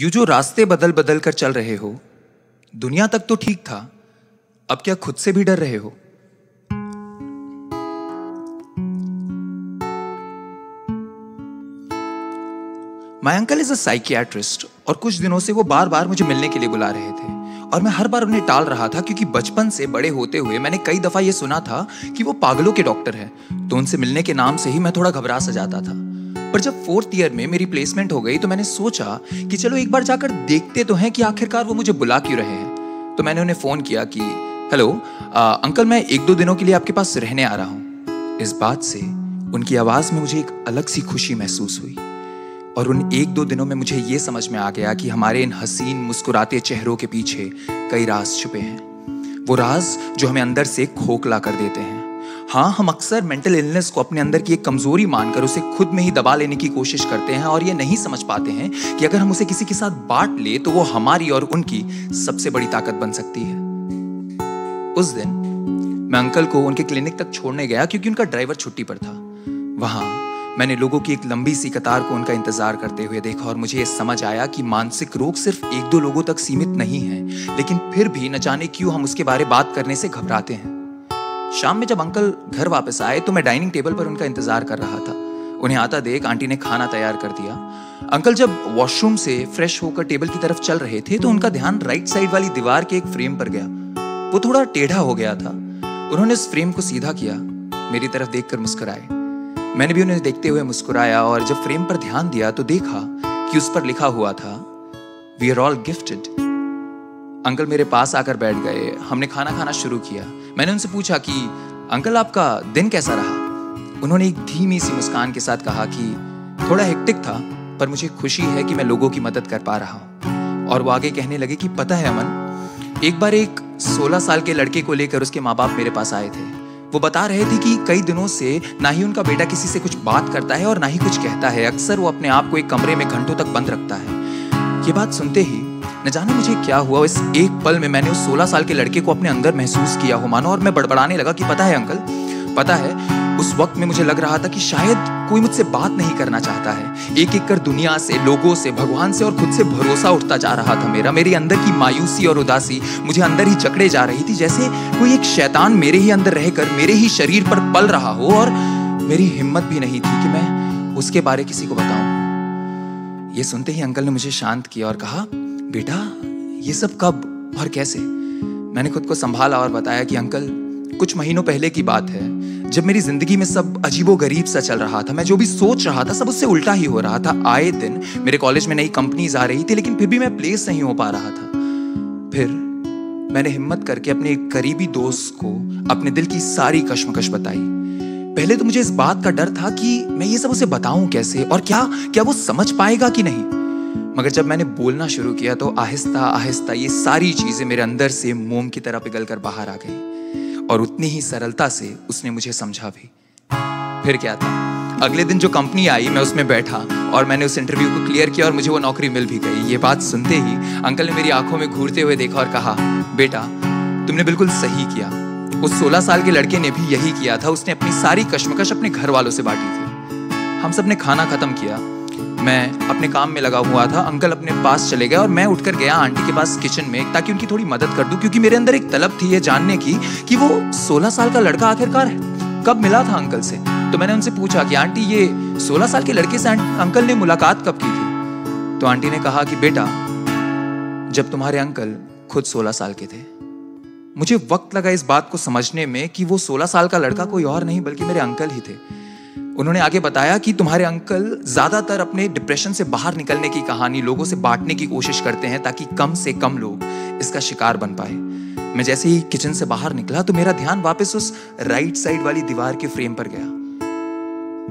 You जो रास्ते बदल बदल कर चल रहे हो, दुनिया तक तो ठीक था, अब क्या खुद से भी डर रहे हो? My uncle is a psychiatrist और कुछ दिनों से वो बार बार मुझे मिलने के लिए बुला रहे थे और मैं हर बार उन्हें टाल रहा था क्योंकि बचपन से, बड़े होते हुए मैंने कई दफ़ा ये सुना था कि वो पागलों के डॉक्टर हैं तो उनसे मिलने के नाम से ही मैं थोड़ा घबरा सा जाता था। पर जब फोर्थ ईयर में मेरी प्लेसमेंट हो गई तो मैंने सोचा कि चलो एक बार जाकर देखते तो हैं कि आखिरकार वो मुझे बुला क्यों रहे हैं। तो मैंने उन्हें फ़ोन किया कि हेलो अंकल मैं एक दो दिनों के लिए आपके पास रहने आ रहा हूँ। इस बात से उनकी आवाज़ में मुझे एक अलग सी खुशी महसूस हुई। और उन एक दो दिनों में मुझे ये समझ में आ गया कि हमारे इन हसीन, मुस्कुराते चेहरों के पीछे कई राज छुपे हैं। वो राज जो हमें अंदर से खोखला कर देते हैं। हाँ हम अक्सर मेंटल इलनेस को अपने अंदर की एक कमज़ोरी मानकर उसे खुद में ही दबा लेने की कोशिश करते हैं और ये नहीं समझ पाते हैं कि अगर हम उसे किसी के साथ बांट ले तो वो हमारी और उनकी सबसे बड़ी ताकत बन सकती है। उस दिन मैं अंकल को उनके क्लिनिक तक छोड़ने गया क्योंकि उनका ड्राइवर छुट्टी पर था। वहाँ मैंने लोगों की एक लंबी सी कतार को उनका इंतज़ार करते हुए देखा और मुझे ये समझ आया कि मानसिक रोग सिर्फ़ एक दो लोगों तक सीमित नहीं है, लेकिन फिर भी न जाने क्यों हम उसके बारे बात करने से घबराते हैं। शाम में जब अंकल घर वापस आए तो मैं डाइनिंग टेबल पर उनका इंतज़ार कर रहा था। उन्हें आता देख आंटी ने खाना तैयार कर दिया। अंकल जब वॉशरूम से फ्रेश होकर टेबल की तरफ़ चल रहे थे तो उनका ध्यान राइट साइड वाली दीवार के एक फ्रेम पर गया। वो थोड़ा टेढ़ा हो गया था। उन्होंने उस फ्रेम को सीधा किया। मेरी तरफ़ देखकर मुस्कुराए। मैंने भी उन्हें देखते हुए मुस्कुराया और जब फ्रेम पर ध्यान दिया तो देखा कि उस पर लिखा हुआ था we are all gifted uncle मेरे पास आकर बैठ गए। हमने खाना खाना शुरू किया। मैंने उनसे पूछा कि, अंकल, आपका दिन कैसा रहा? उन्होंने एक धीमी सी मुस्कान के साथ कहा कि, थोड़ा हेक्टिक था, पर मुझे खुशी है कि मैं लोगों की मदद कर पा रहा हूँ. और वो आगे कहने लगे कि, पता है अमन, एक बार एक 16 साल के लड़के को लेकर उसके माँ बाप मेरे पास आए थे। वो बता रहे थे कि कई दिनों से ना ही उनका बेटा किसी से कुछ बात करता है और ना ही कुछ कहता है। अक्सर वो अपने आप को एक कमरे में घंटों तक बंद रखता है। ये बात सुनते ही न जाने मुझे क्या हुआ। इस एक पल में मैंने उस 16 साल के लड़के को अपने अंदर महसूस किया हो मानो, और मैं बड़बड़ाने लगा कि पता है अंकल, पता है, उस वक्त में मुझे लग रहा था कि शायद कोई मुझसे बात नहीं करना चाहता है। एक एक कर दुनिया से, लोगों से, भगवान से और खुद से भरोसा उठता जा रहा था मेरा। मेरे अंदर की मायूसी और उदासी मुझे अंदर ही जकड़े जा रही थी, जैसे कोई एक शैतान मेरे ही अंदर रहकर, मेरे ही शरीर पर पल रहा हो, और मेरी हिम्मत भी नहीं थी कि मैं उसके बारे किसी को बताऊँ। ये सुनते ही अंकल ने मुझे शांत किया और कहा बेटा, ये सब कब और कैसे? मैंने खुद को संभाला और बताया कि अंकल, कुछ महीनों पहले की बात है। जब मेरी ज़िंदगी में सब अजीबो गरीब सा चल रहा था, मैं जो भी सोच रहा था, सब उससे उल्टा ही हो रहा था। आए दिन मेरे कॉलेज में नई कंपनीज़ आ रही थी, लेकिन फिर भी मैं प्लेस नहीं हो पा रहा था। फिर मैंने हिम्मत करके अपने एक करीबी दोस्त को अपने दिल की सारी कश्मकश बताई। पहले तो मुझे इस बात का डर था कि मैं ये सब उसे बताऊँ कैसे और क्या क्या वो समझ पाएगा कि नहीं? मगर जब मैंने बोलना शुरू किया तो आहिस्ता आहिस्ता ये सारी चीज़ें मेरे अंदर से मोम की तरह पिघल कर बाहर आ गई। और उतनी ही सरलता से उसने मुझे समझा भी। फिर क्या था? अगले दिन जो कंपनी आई, मैं उसमें बैठा और मैंने उस इंटरव्यू को क्लियर किया और मुझे वो नौकरी मिल भी गई। ये बात सुनते ही अंकल ने मेरी आँखों में घूरते हुए देखा और कहा, बेटा, तुमने बिल्कुल सही किया। उस 16 साल के लड़के ने भी यही किया था। उसने अपनी सारी कश्मकश अपने घर वालों से बांटी थी। हम सबने खाना खत्म किया। मैं अपने काम में लगा हुआ था, अंकल अपने पास चले गए और मैं उठकर गया आंटी के पास किचन में ताकि उनकी थोड़ी मदद कर दूँ, क्योंकि मेरे अंदर एक तलब थी ये जानने की कि वो 16 साल का लड़का आखिरकार कब मिला था अंकल से? तो मैंने उनसे पूछा कि, आंटी, ये 16 साल के लड़के से अंकल ने मुलाकात कब की थी? तो आंटी ने कहा कि, बेटा, जब तुम्हारे अंकल खुद 16 साल के थे, मुझे वक्त लगा इस बात को समझने में कि वो 16 साल का लड़का कोई और नहीं, बल्कि मेरे अंकल ही थे। उन्होंने आगे बताया कि तुम्हारे अंकल ज़्यादातर अपने डिप्रेशन से बाहर निकलने की कहानी, लोगों से बांटने की कोशिश करते हैं ताकि कम से कम लोग इसका शिकार बन पाए। मैं जैसे ही किचन से बाहर निकला तो मेरा ध्यान वापस उस राइट साइड वाली दीवार के फ्रेम पर गया।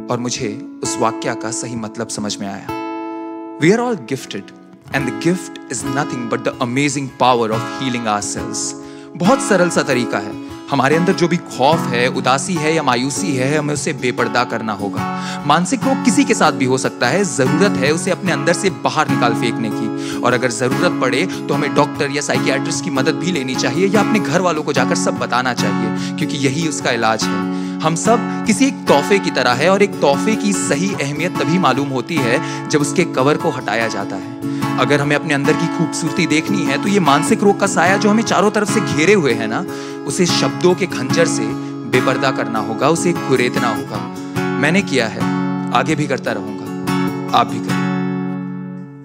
और मुझे उस वाक्य का सही मतलब समझ में आया। We are all gifted and the gift is nothing but the amazing power of healing are बहुत सरल सा तरीका है। हमारे अंदर जो भी खौफ है, उदासी है या मायूसी है, हमें उसे बेपर्दा करना होगा। मानसिक रोग किसी के साथ भी हो सकता है, ज़रूरत है उसे अपने अंदर से बाहर निकाल फेंकने की। और अगर ज़रूरत पड़े तो हमें डॉक्टर या साइकियाट्रिस्ट की मदद भी लेनी चाहिए या अपने घर वालों को जाकर सब बताना चाहिए, क्योंकि यही उसका इलाज है। हम सब किसी एक तोहफे की तरह है और एक तोहफे की सही अहमियत तभी मालूम होती है जब उसके कवर को हटाया जाता है। अगर हमें अपने अंदर की खूबसूरती देखनी है तो ये मानसिक रोग का साया जो हमें चारों तरफ़ से घेरे हुए है ना, उसे शब्दों के खंजर से बेपर्दा करना होगा, उसे कुरेदना होगा। मैंने किया है, आगे भी करता रहूँगा, आप भी करें।